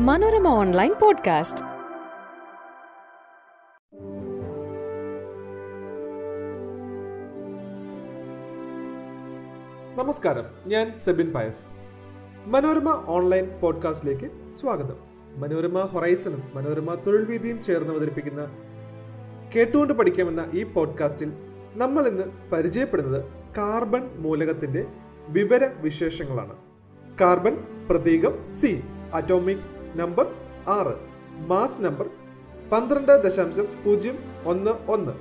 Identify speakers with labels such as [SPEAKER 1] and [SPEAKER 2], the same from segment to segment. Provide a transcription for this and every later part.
[SPEAKER 1] Manorama online podcast.
[SPEAKER 2] നമസ്കാരം ഞാൻ Sebin Pius. Manorama online പോഡ്കാസ്റ്റിലേക്ക് സ്വാഗതം. മനോരമ ഹൊറൈസണും മനോരമ തൊഴിൽ വീതിയും ചേർന്ന് അവതരിപ്പിക്കുന്ന കേട്ടുകൊണ്ട് പഠിക്കാമെന്ന ഈ പോഡ്കാസ്റ്റിൽ നമ്മൾ ഇന്ന് പരിചയപ്പെടുന്നത് കാർബൺ മൂലകത്തിന്റെ വിവര വിശേഷങ്ങളാണ് കാർബൺ പ്രതീകം സി അറ്റോമിക് നമ്പർ ആറ്. മാസ് നമ്പർ പന്ത്രണ്ട് ദശാംശം പൂജ്യം ഒന്ന് ഒന്ന്.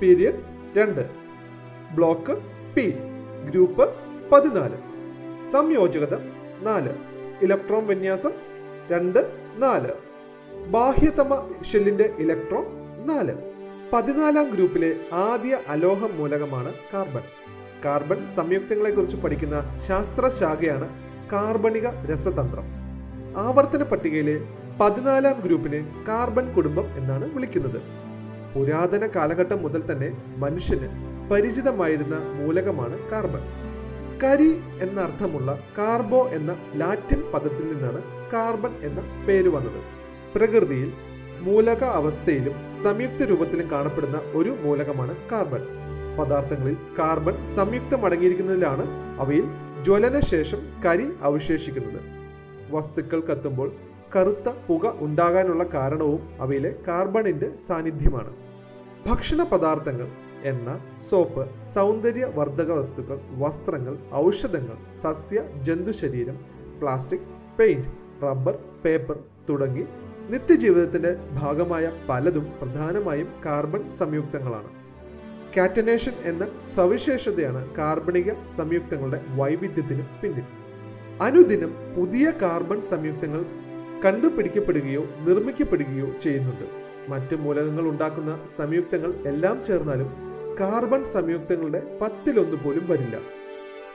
[SPEAKER 2] പീരിയഡ് രണ്ട്. Block P. ഗ്രൂപ്പ് പതിനാല്. സംയോജകത നാല്. ഇലക്ട്രോൺ വിന്യാസം രണ്ട് നാല്. ബാഹ്യതമ ഷെല്ലിന്റെ ഇലക്ട്രോൺ നാല്. പതിനാലാം ഗ്രൂപ്പിലെ ആദ്യ അലോഹ മൂലകമാണ് കാർബൺ. കാർബൺ സംയുക്തങ്ങളെക്കുറിച്ച് പഠിക്കുന്ന ശാസ്ത്രശാഖയാണ് കാർബണിക രസതന്ത്രം. ആവർത്തന പട്ടികയിലെ പതിനാലാം ഗ്രൂപ്പിനെ കാർബൺ കുടുംബം എന്നാണ് വിളിക്കുന്നത്. പുരാതന കാലഘട്ടം മുതൽ തന്നെ മനുഷ്യന് പരിചിതമായിരുന്ന മൂലകമാണ് കാർബൺ. കരി എന്ന അർത്ഥമുള്ള കാർബോ എന്ന ലാറ്റിൻ പദത്തിൽ നിന്നാണ് കാർബൺ എന്ന പേര് വന്നത്. പ്രകൃതിയിൽ മൂലക അവസ്ഥയിലും സംയുക്ത രൂപത്തിലും കാണപ്പെടുന്ന ഒരു മൂലകമാണ് കാർബൺ. പദാർത്ഥങ്ങളിൽ കാർബൺ സംയുക്തം അടങ്ങിയിരിക്കുന്നതിലാണ് അവയിൽ ജ്വലനശേഷം കരി അവശേഷിക്കുന്നത്. വസ്തുക്കൾ കത്തുമ്പോൾ കറുത്ത പുക ഉണ്ടാകാനുള്ള കാരണവും അവയിലെ കാർബണിന്റെ സാന്നിധ്യമാണ്. ഭക്ഷണ പദാർത്ഥങ്ങൾ എണ്ണ സോപ്പ് സൗന്ദര്യ വർദ്ധക വസ്തുക്കൾ വസ്ത്രങ്ങൾ ഔഷധങ്ങൾ സസ്യ ജന്തുശരീരം പ്ലാസ്റ്റിക് പെയിന്റ് റബ്ബർ പേപ്പർ തുടങ്ങി നിത്യജീവിതത്തിന്റെ ഭാഗമായ പലതും പ്രധാനമായും കാർബൺ സംയുക്തങ്ങളാണ്. കാറ്റനേഷൻ എന്ന സവിശേഷതയാണ് കാർബണിക സംയുക്തങ്ങളുടെ വൈവിധ്യത്തിന് പിന്നിൽ. അനുദിനം പുതിയ കാർബൺ സംയുക്തങ്ങൾ കണ്ടുപിടിക്കപ്പെടുകയോ നിർമ്മിക്കപ്പെടുകയോ ചെയ്യുന്നുണ്ട്. മറ്റ് മൂലകങ്ങൾ ഉണ്ടാക്കുന്ന സംയുക്തങ്ങൾ എല്ലാം ചേർന്നാലും കാർബൺ സംയുക്തങ്ങളുടെ പത്തിലൊന്നു പോലും വരില്ല.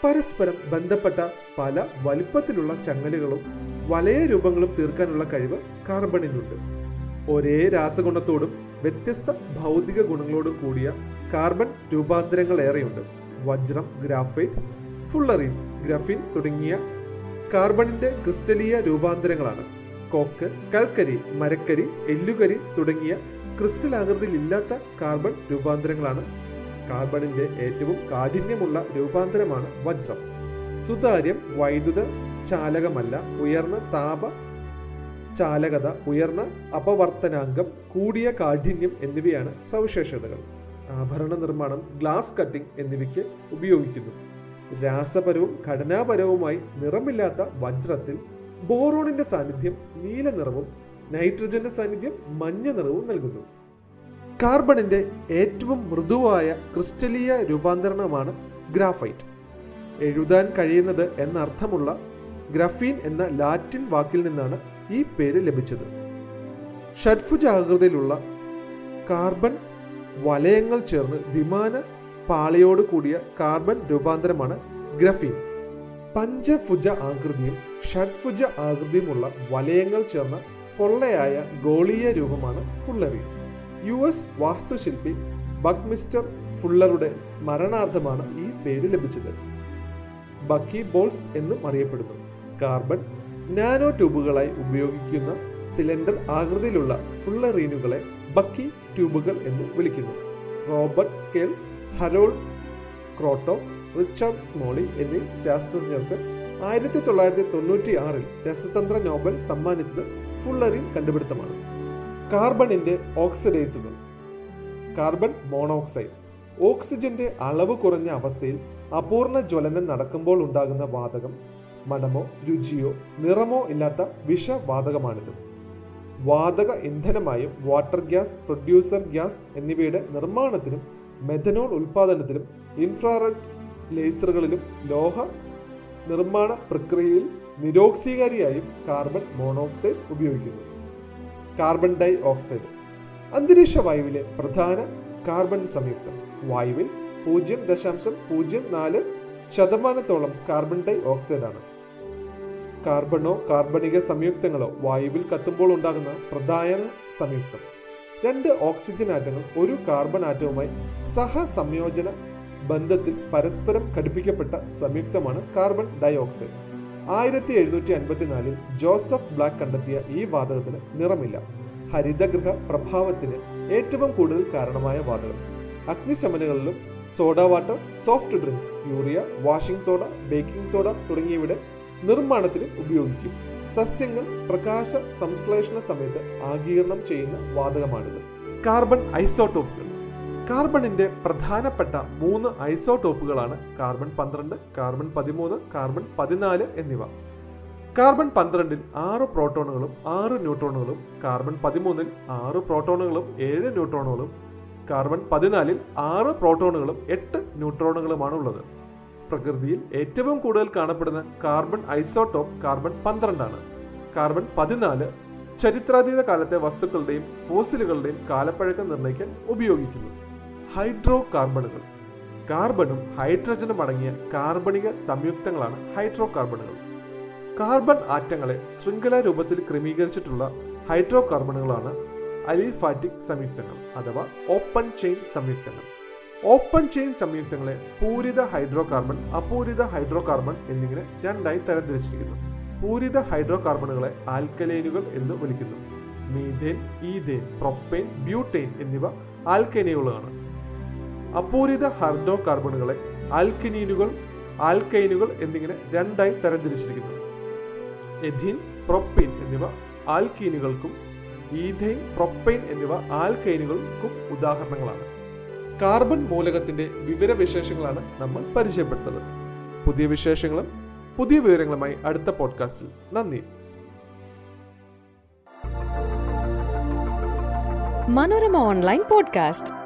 [SPEAKER 2] പരസ്പരം ബന്ധപ്പെട്ട പല വലിപ്പത്തിലുള്ള ചങ്ങലുകളും വലയ രൂപങ്ങളും തീർക്കാനുള്ള കഴിവ് കാർബണിനുണ്ട്. ഒരേ രാസഗുണത്തോടും വ്യത്യസ്ത ഭൗതിക ഗുണങ്ങളോടും കൂടിയ കാർബൺ രൂപാന്തരങ്ങൾ ഏറെയുണ്ട് വജ്രം ഗ്രാഫൈറ്റ് ഫുള്ളറിൻ ഗ്രഫിൻ തുടങ്ങിയ കാർബണിന്റെ ക്രിസ്റ്റലീയ രൂപാന്തരങ്ങളാണ്. കോക്ക് കൽക്കരി മരക്കരി എല്ലുകരി തുടങ്ങിയ ക്രിസ്റ്റൽ ആകൃതിയിലില്ലാത്ത കാർബൺ രൂപാന്തരങ്ങളാണ്. കാർബണിന്റെ ഏറ്റവും കാഠിന്യമുള്ള രൂപാന്തരമാണ് വജ്രം. സുതാര്യം വൈദ്യുത ചാലകമല്ല ഉയർന്ന താപ ചാലകത ഉയർന്ന അപവർത്തനാങ്കം കൂടിയ കാഠിന്യം എന്നിവയാണ് സവിശേഷതകൾ. ആഭരണ നിർമ്മാണം ഗ്ലാസ് കട്ടിംഗ് എന്നിവയ്ക്ക് ഉപയോഗിക്കുന്നു. രാസപരവും ഘടനാപരവുമായി നിറമില്ലാത്ത വജ്രത്തിൽ ബോറോണിന്റെ സാന്നിധ്യം നീല നിറവും നൈട്രജന്റെ സാന്നിധ്യം മഞ്ഞ നിറവും നൽകുന്നു. കാർബണിന്റെ ഏറ്റവും മൃദുവായ ക്രിസ്റ്റലീയ രൂപാന്തരണമാണ് ഗ്രാഫൈറ്റ്. എഴുതാൻ കഴിയുന്നത് എന്നർത്ഥമുള്ള ഗ്രഫീൻ എന്ന ലാറ്റിൻ വാക്കിൽ നിന്നാണ് ഈ പേര് ലഭിച്ചത്. ഷഡ്ഫുജാകൃതിയിലുള്ള കാർബൺ വലയങ്ങൾ ചേർന്ന് ദ്വിമാന പാളിയോട് കൂടിയ കാർബൺ രൂപാന്തരമാണ് ഗ്രഫീൻ. പഞ്ചഭുജ ആകൃതിയും ഷഡ്ഭുജ ആകൃതിയുമുള്ള വലയങ്ങൾ ചേർന്ന പൊള്ളയായ ഗോളീയ രൂപമാണ് ഫുള്ളറി യു എസ് വാസ്തുശില്പി ബക്മിസ്റ്റർ ഫുള്ളറുടെ സ്മരണാർത്ഥമാണ് ഈ പേര് ലഭിച്ചത്. ബക്കി ബോൾസ് എന്നും അറിയപ്പെടുന്നു. കാർബൺ നാനോ ട്യൂബുകളായി ഉപയോഗിക്കുന്ന സിലിണ്ടർ ആകൃതിയിലുള്ള ഫുള്ളറീനുകളെ ബക്കി ട്യൂബുകൾ എന്ന് വിളിക്കുന്നു. Robert Curl Harold Kroto Richard Smalley എന്നീ ശാസ്ത്രജ്ഞർക്ക് ആയിരത്തി തൊള്ളായിരത്തി തൊണ്ണൂറ്റി ആറിൽ രസതന്ത്ര നോബൽ സമ്മാനിച്ചത് ഫുള്ളറിൻ കണ്ടുപിടുത്തമാണ്. കാർബണിന്റെ ഓക്സിഡൈസുകൾ. Carbon monoxide. ഓക്സിജന്റെ അളവ് കുറഞ്ഞ അവസ്ഥയിൽ അപൂർണ ജ്വലനം നടക്കുമ്പോൾ ഉണ്ടാകുന്ന വാതകം മണമോ രുചിയോ നിറമോ ഇല്ലാത്ത വിഷവാതകമാണിത്. വാതക ഇന്ധനമായും വാട്ടർ ഗ്യാസ് പ്രൊഡ്യൂസർ ഗ്യാസ് എന്നിവയുടെ നിർമ്മാണത്തിനും മെഥനോൾ ഉൽപാദനത്തിലും ഇൻഫ്രാറെഡ് ലേസറുകളിലും ലോഹ നിർമ്മാണ പ്രക്രിയയിൽ നിരോക്സീകാരിയായും കാർബൺ മോണോക്സൈഡ് ഉപയോഗിക്കുന്നു. കാർബൺ ഡൈ ഓക്സൈഡ് അന്തരീക്ഷ വായുവിലെ പ്രധാന കാർബൺ സംയുക്തം. വായുവിൽ പൂജ്യം ദശാംശം പൂജ്യം നാല് ശതമാനത്തോളം കാർബൺ ഡൈ ഓക്സൈഡ് ആണ് കാർബണോ കാർബണിക സംയുക്തങ്ങളോ വായുവിൽ കത്തുമ്പോൾ ഉണ്ടാകുന്ന പ്രധാന സംയുക്തം. രണ്ട് ഓക്സിജൻ ആറ്റങ്ങൾ ഒരു കാർബൺ ആറ്റവുമായി സഹസംയോജന ബന്ധത്തിൽ പരസ്പരം ഘടിപ്പിക്കപ്പെട്ട സംയുക്തമാണ് കാർബൺ ഡൈ ഓക്സൈഡ് ആയിരത്തി എഴുന്നൂറ്റി അൻപത്തിനാലിൽ ജോസഫ് ബ്ലാക്ക് കണ്ടെത്തിയ ഈ വാതകത്തിന് നിറമില്ല. ഹരിതഗൃഹ പ്രഭാവത്തിന് ഏറ്റവും കൂടുതൽ കാരണമായ വാതകം. അഗ്നിശമനങ്ങളിലും soda water soft drinks urea washing soda baking soda തുടങ്ങിയവയുടെ നിർമ്മാണത്തിന് ഉപയോഗിക്കും. സസ്യങ്ങൾ പ്രകാശ സംശ്ലേഷണ സമയത്ത് ആഗീരണം ചെയ്യുന്ന വാതകമാണിത്. കാർബൺ ഐസോട്ടോപ്പുകൾ കാർബണിന്റെ പ്രധാനപ്പെട്ട മൂന്ന് ഐസോട്ടോപ്പുകളാണ് കാർബൺ പന്ത്രണ്ട് കാർബൺ പതിമൂന്ന് കാർബൺ പതിനാല് എന്നിവ. കാർബൺ പന്ത്രണ്ടിൽ ആറ് പ്രോട്ടോണുകളും ആറ് ന്യൂട്രോണുകളും കാർബൺ പതിമൂന്നിൽ ആറ് പ്രോട്ടോണുകളും ഏഴ് ന്യൂട്രോണുകളും കാർബൺ പതിനാലിൽ ആറ് പ്രോട്ടോണുകളും എട്ട് ന്യൂട്രോണുകളുമാണ് ഉള്ളത് പ്രകൃതിയിൽ ഏറ്റവും കൂടുതൽ കാണപ്പെടുന്ന കാർബൺ ഐസോട്ടോപ്പ് കാർബൺ പന്ത്രണ്ടാണ്. കാർബൺ പതിനാല് ചരിത്രാതീത കാലത്തെ വസ്തുക്കളുടെയും ഫോസിലുകളുടെയും കാലപ്പഴക്കം നിർണയിക്കാൻ ഉപയോഗിക്കുന്നു. ഹൈഡ്രോ കാർബണുകൾ കാർബണും ഹൈഡ്രജനും അടങ്ങിയ കാർബണിക സംയുക്തങ്ങളാണ് ഹൈഡ്രോ കാർബണുകൾ കാർബൺ ആറ്റങ്ങളെ ശൃംഖല രൂപത്തിൽ ക്രമീകരിച്ചിട്ടുള്ള ഹൈഡ്രോ കാർബണുകളാണ് അലിഫാറ്റിക് സംയുക്തങ്ങൾ അഥവാ ഓപ്പൺ ചെയിൻ സംയുക്തങ്ങൾ. ഓപ്പൺ ചെയിൻ സംയുക്തങ്ങളെ പൂരിത ഹൈഡ്രോ കാർബൺ അപൂരിത ഹൈഡ്രോ കാർബൺ എന്നിങ്ങനെ രണ്ടായി തരംതിരിച്ചിരിക്കുന്നു. പൂരിത ഹൈഡ്രോ കാർബണുകളെ ആൽക്കലൈനുകൾ എന്ന് വിളിക്കുന്നു. മീഥേൻ ഈഥേൻ പ്രൊപ്പേൻ ബ്യൂട്ടേൻ എന്നിവ ആൽക്കൈനുകളാണ് അപൂരിത ഹൈഡ്രോ കാർബണുകളെ ആൽക്കനീനുകൾ ആൽക്കൈനുകൾ എന്നിങ്ങനെ രണ്ടായി തരംതിരിച്ചിരിക്കുന്നു. എഥീൻ പ്രൊപ്പൈൻ എന്നിവ ആൽക്കീനുകൾക്കും ഈഥൈൻ പ്രൊപ്പൈൻ എന്നിവ ആൽക്കൈനുകൾക്കും ഉദാഹരണങ്ങളാണ്. കാർബൺ മൂലകത്തിന്റെ വിവരവിശേഷങ്ങളാണ് നമ്മൾ പരിചയപ്പെട്ടത് പുതിയ വിശേഷങ്ങളും പുതിയ വിവരങ്ങളുമായി അടുത്ത പോഡ്കാസ്റ്റിൽ നന്ദി.
[SPEAKER 1] Manorama online podcast.